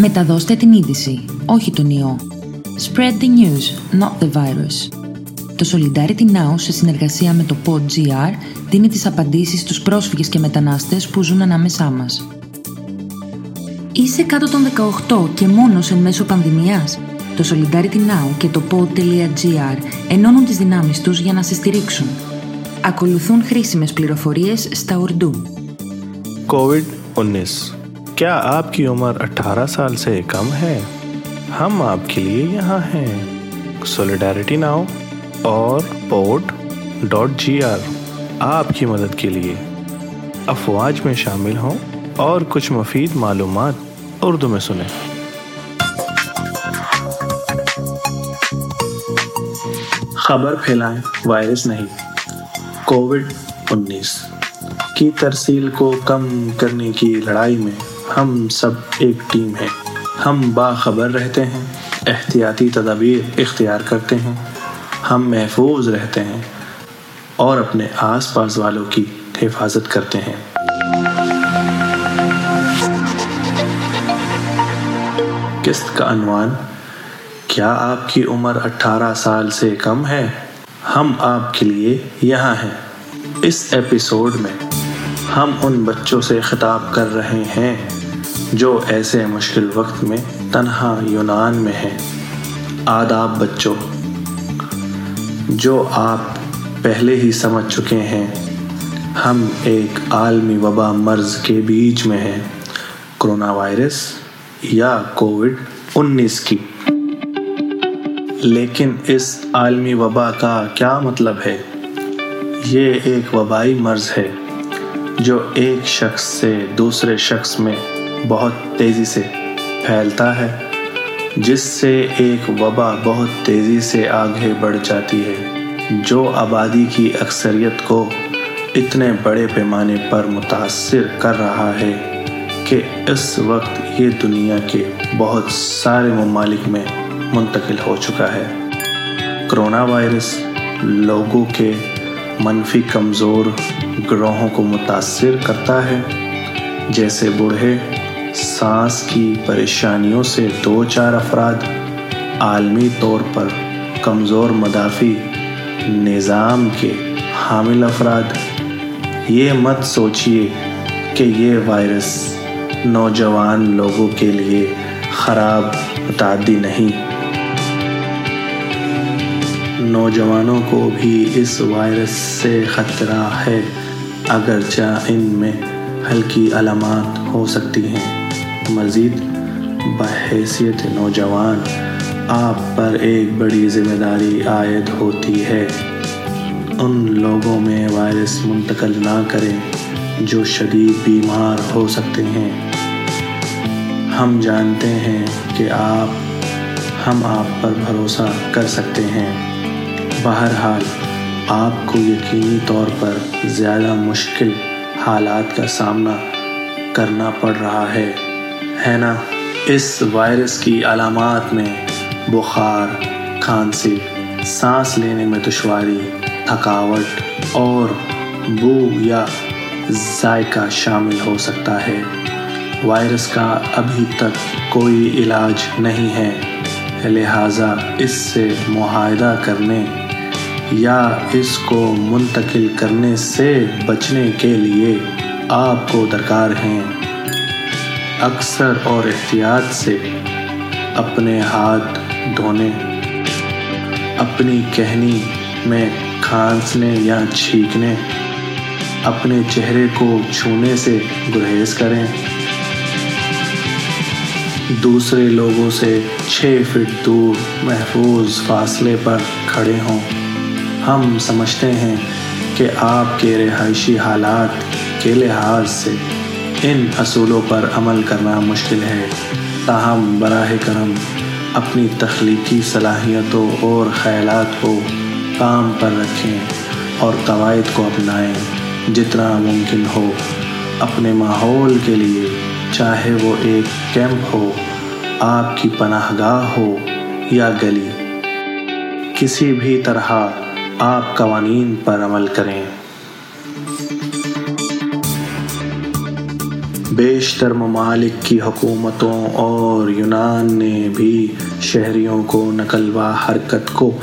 Μεταδώστε την είδηση, όχι τον ιό. Spread the news, not the virus. Το Solidarity Now, σε συνεργασία με το PodGR, δίνει τις απαντήσεις στους πρόσφυγες και μετανάστες που ζουν ανάμεσά μας. Είσαι κάτω των 18 και μόνος εν μέσω πανδημίας; Το Solidarity Now και το pod.gr ενώνουν τις δυνάμεις τους για να σε στηρίξουν. Ακολουθούν χρήσιμες πληροφορίες στα Ουρντού. COVID-19 کیا آپ کی عمر اٹھارہ سال سے کم ہے؟ ہم آپ کے لیے یہاں ہیں۔ سولیڈیرٹی ناؤ اور پورٹ ڈاٹ جی آر آپ کی مدد کے لیے افواج میں شامل ہوں اور کچھ مفید معلومات اردو میں سنیں۔ خبر پھیلائیں، وائرس نہیں۔ کووڈ انیس کی ترسیل کو کم کرنے کی لڑائی میں ہم سب ایک ٹیم ہیں۔ ہم باخبر رہتے ہیں، احتیاطی تدابیر اختیار کرتے ہیں۔ ہم محفوظ رہتے ہیں اور اپنے آس پاس والوں کی حفاظت کرتے ہیں۔ قسط کا عنوان، کیا آپ کی عمر اٹھارہ سال سے کم ہے؟ ہم آپ کے لیے یہاں ہیں۔ اس ایپیسوڈ میں ہم ان بچوں سے خطاب کر رہے ہیں۔ جو ایسے مشکل وقت میں تنہا یونان میں ہیں۔ آداب بچوں، جو آپ پہلے ہی سمجھ چکے ہیں، ہم ایک عالمی وبا مرض کے بیچ میں ہیں۔ کرونا وائرس یا کووڈ انیس کی۔ لیکن اس عالمی وبا کا کیا مطلب ہے؟ یہ ایک وبائی مرض ہے جو ایک شخص سے دوسرے شخص میں بہت تیزی سے پھیلتا ہے، جس سے ایک وبا بہت تیزی سے آگے بڑھ جاتی ہے، جو آبادی کی اکثریت کو اتنے بڑے پیمانے پر متاثر کر رہا ہے کہ اس وقت یہ دنیا کے بہت سارے ممالک میں منتقل ہو چکا ہے۔ کرونا وائرس لوگوں کے منفی کمزور گروہوں کو متاثر کرتا ہے، جیسے بوڑھے سانس کی پریشانیوں سے دو چار افراد عالمی طور پر کمزور مدافع نظام کے حامل افراد۔ یہ مت سوچئے کہ یہ وائرس نوجوان لوگوں کے لیے خراب متعدی نہیں۔ نوجوانوں کو بھی اس وائرس سے خطرہ ہے، اگرچہ ان میں ہلکی علامات ہو سکتی ہیں۔ مزید بحیثیت نوجوان آپ پر ایک بڑی ذمہ داری عائد ہوتی ہے۔ ان لوگوں میں وائرس منتقل نہ کریں جو شدید بیمار ہو سکتے ہیں۔ ہم جانتے ہیں کہ آپ، ہم آپ پر بھروسہ کر سکتے ہیں۔ بہرحال، آپ کو یقینی طور پر زیادہ مشکل حالات کا سامنا کرنا پڑ رہا ہے۔ ہے نا، اس وائرس کی علامات میں بخار، کھانسی، سانس لینے میں دشواری، تھکاوٹ اور بو یا ذائقہ شامل ہو سکتا ہے۔ وائرس کا ابھی تک کوئی علاج نہیں ہے، لہٰذا اس سے معاہدہ کرنے یا اس کو منتقل کرنے سے بچنے کے لیے آپ کو درکار ہیں۔ اکثر اور احتیاط سے اپنے ہاتھ دھونے، اپنی کہنی میں کھانسنے یا چھینکنے، اپنے چہرے کو چھونے سے گریز کریں۔ دوسرے لوگوں سے چھ فٹ دور محفوظ فاصلے پر کھڑے ہوں۔ ہم سمجھتے ہیں کہ آپ کے رہائشی حالات کے لحاظ سے ان اصولوں پر عمل کرنا مشکل ہے۔ تاہم، براہ کرم اپنی تخلیقی صلاحیتوں اور خیالات کو کام پر رکھیں اور قواعد کو اپنائیں جتنا ممکن ہو۔ اپنے ماحول کے لیے، چاہے وہ ایک کیمپ ہو، آپ کی پناہ گاہ ہو یا گلی، کسی بھی طرح آپ قوانین پر عمل کریں۔ بیشتر ممالک کی حکومتوں اور یونان نے بھی شہریوں کو نقل و حرکت کو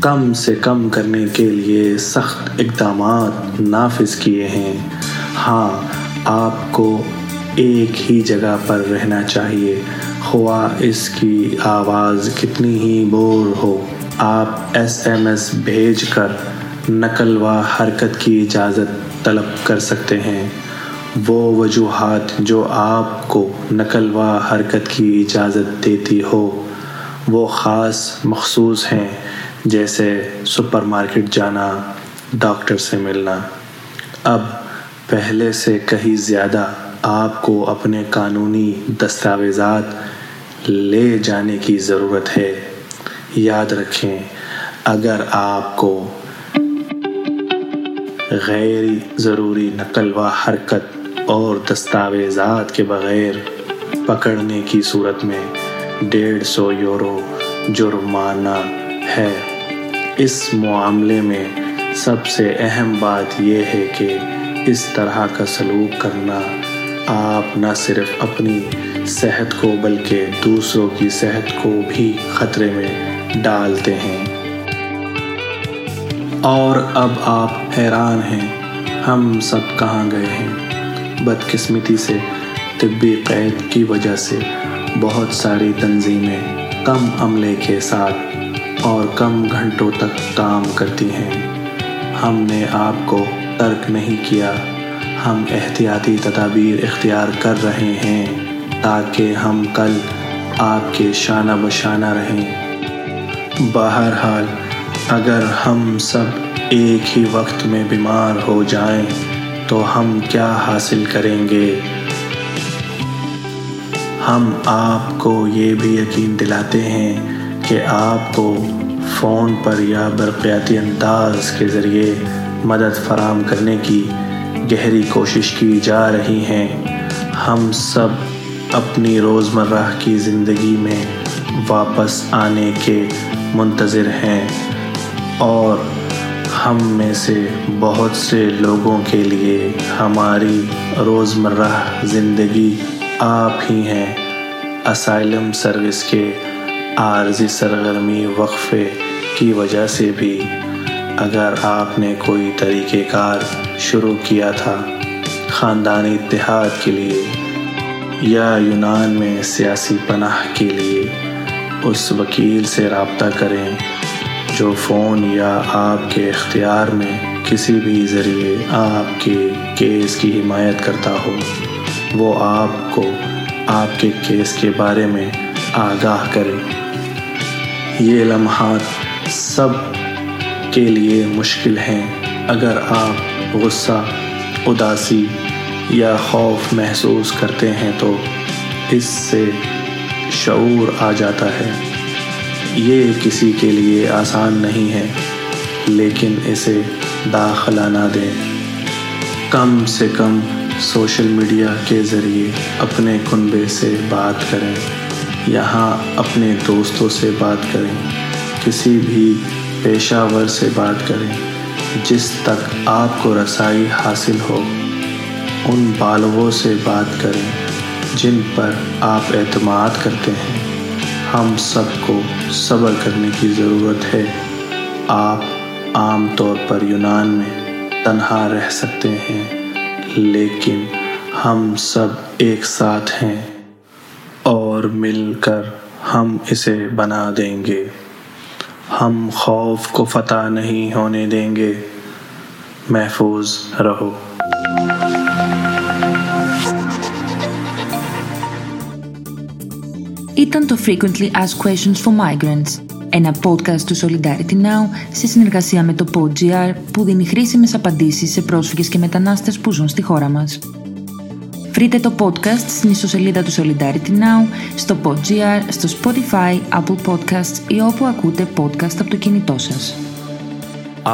کم سے کم کرنے کے لیے سخت اقدامات نافذ کیے ہیں۔ ہاں آپ کو ایک ہی جگہ پر رہنا چاہیے۔ خواہ اس کی آواز کتنی ہی بور ہو۔ آپ ایس ایم ایس بھیج کر نقل و حرکت کی اجازت طلب کر سکتے ہیں۔ وہ وجوہات جو آپ کو نقل و حرکت کی اجازت دیتی ہو، وہ خاص مخصوص ہیں، جیسے سپر مارکیٹ جانا، ڈاکٹر سے ملنا۔ اب پہلے سے کہیں زیادہ آپ کو اپنے قانونی دستاویزات لے جانے کی ضرورت ہے۔ یاد رکھیں، اگر آپ کو غیر ضروری نقل و حرکت اور دستاویزات کے بغیر پکڑنے کی صورت میں ڈیڑھ سو یورو جرمانہ ہے۔ اس معاملے میں سب سے اہم بات یہ ہے کہ اس طرح کا سلوک کرنا آپ نہ صرف اپنی صحت کو بلکہ دوسروں کی صحت کو بھی خطرے میں ڈالتے ہیں۔ اور اب آپ حیران ہیں، ہم سب کہاں گئے ہیں؟ بدقسمتی سے، طبی قید کی وجہ سے بہت ساری تنظیمیں کم عملے کے ساتھ اور کم گھنٹوں تک کام کرتی ہیں۔ ہم نے آپ کو ترک نہیں کیا۔ ہم احتیاطی تدابیر اختیار کر رہے ہیں تاکہ ہم کل آپ کے شانہ بشانہ رہیں۔ بہرحال، اگر ہم سب ایک ہی وقت میں بیمار ہو جائیں تو ہم کیا حاصل کریں گے؟ ہم آپ کو یہ بھی یقین دلاتے ہیں کہ آپ کو فون پر یا برقیاتی انداز کے ذریعے مدد فراہم کرنے کی گہری کوشش کی جا رہی ہیں۔ ہم سب اپنی روزمرہ کی زندگی میں واپس آنے کے منتظر ہیں اور ہم میں سے بہت سے لوگوں کے لیے ہماری روزمرہ زندگی آپ ہی ہیں۔ اسائلم سروس کے عارضی سرگرمی وقفے کی وجہ سے بھی اگر آپ نے کوئی طریقہ کار شروع کیا تھا خاندانی اتحاد کے لیے یا یونان میں سیاسی پناہ کے لیے، اس وکیل سے رابطہ کریں۔ جو فون یا آپ کے اختیار میں کسی بھی ذریعے آپ کے کیس کی حمایت کرتا ہو، وہ آپ کو آپ کے کیس کے بارے میں آگاہ کرے۔ یہ لمحات سب کے لیے مشکل ہیں۔ اگر آپ غصہ، اداسی یا خوف محسوس کرتے ہیں تو اس سے شعور آ جاتا ہے۔ یہ کسی کے لیے آسان نہیں ہے، لیکن اسے داخلہ نہ دیں۔ کم سے کم سوشل میڈیا کے ذریعے اپنے کنبے سے بات کریں، یہاں اپنے دوستوں سے بات کریں، کسی بھی پیشہ ور سے بات کریں، جس تک آپ کو رسائی حاصل ہو۔ ان بالغوں سے بات کریں جن پر آپ اعتماد کرتے ہیں۔ ہم سب کو صبر کرنے کی ضرورت ہے۔ آپ عام طور پر یونان میں تنہا رہ سکتے ہیں، لیکن ہم سب ایک ساتھ ہیں اور مل کر ہم اسے بنا دیں گے۔ ہم خوف کو فتح نہیں ہونے دیں گے۔ محفوظ رہو۔ ήταν το Frequently Asked Questions for Migrants, ένα podcast του Solidarity Now σε συνεργασία με το PodGR που δίνει χρήσιμες απαντήσεις σε πρόσφυγες και μετανάστες που ζουν στη χώρα μας. Βρείτε το podcast στην ιστοσελίδα του Solidarity Now, στο PodGR, στο Spotify, Apple Podcasts ή όπου ακούτε podcast από το κινητό σας.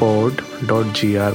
pod.gr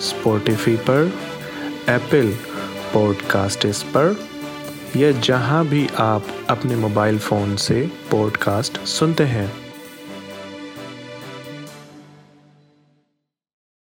اسپوٹیفی پر ایپل پوڈ کاسٹس پر، یا جہاں بھی آپ اپنے موبائل فون سے پوڈ کاسٹ سنتے ہیں۔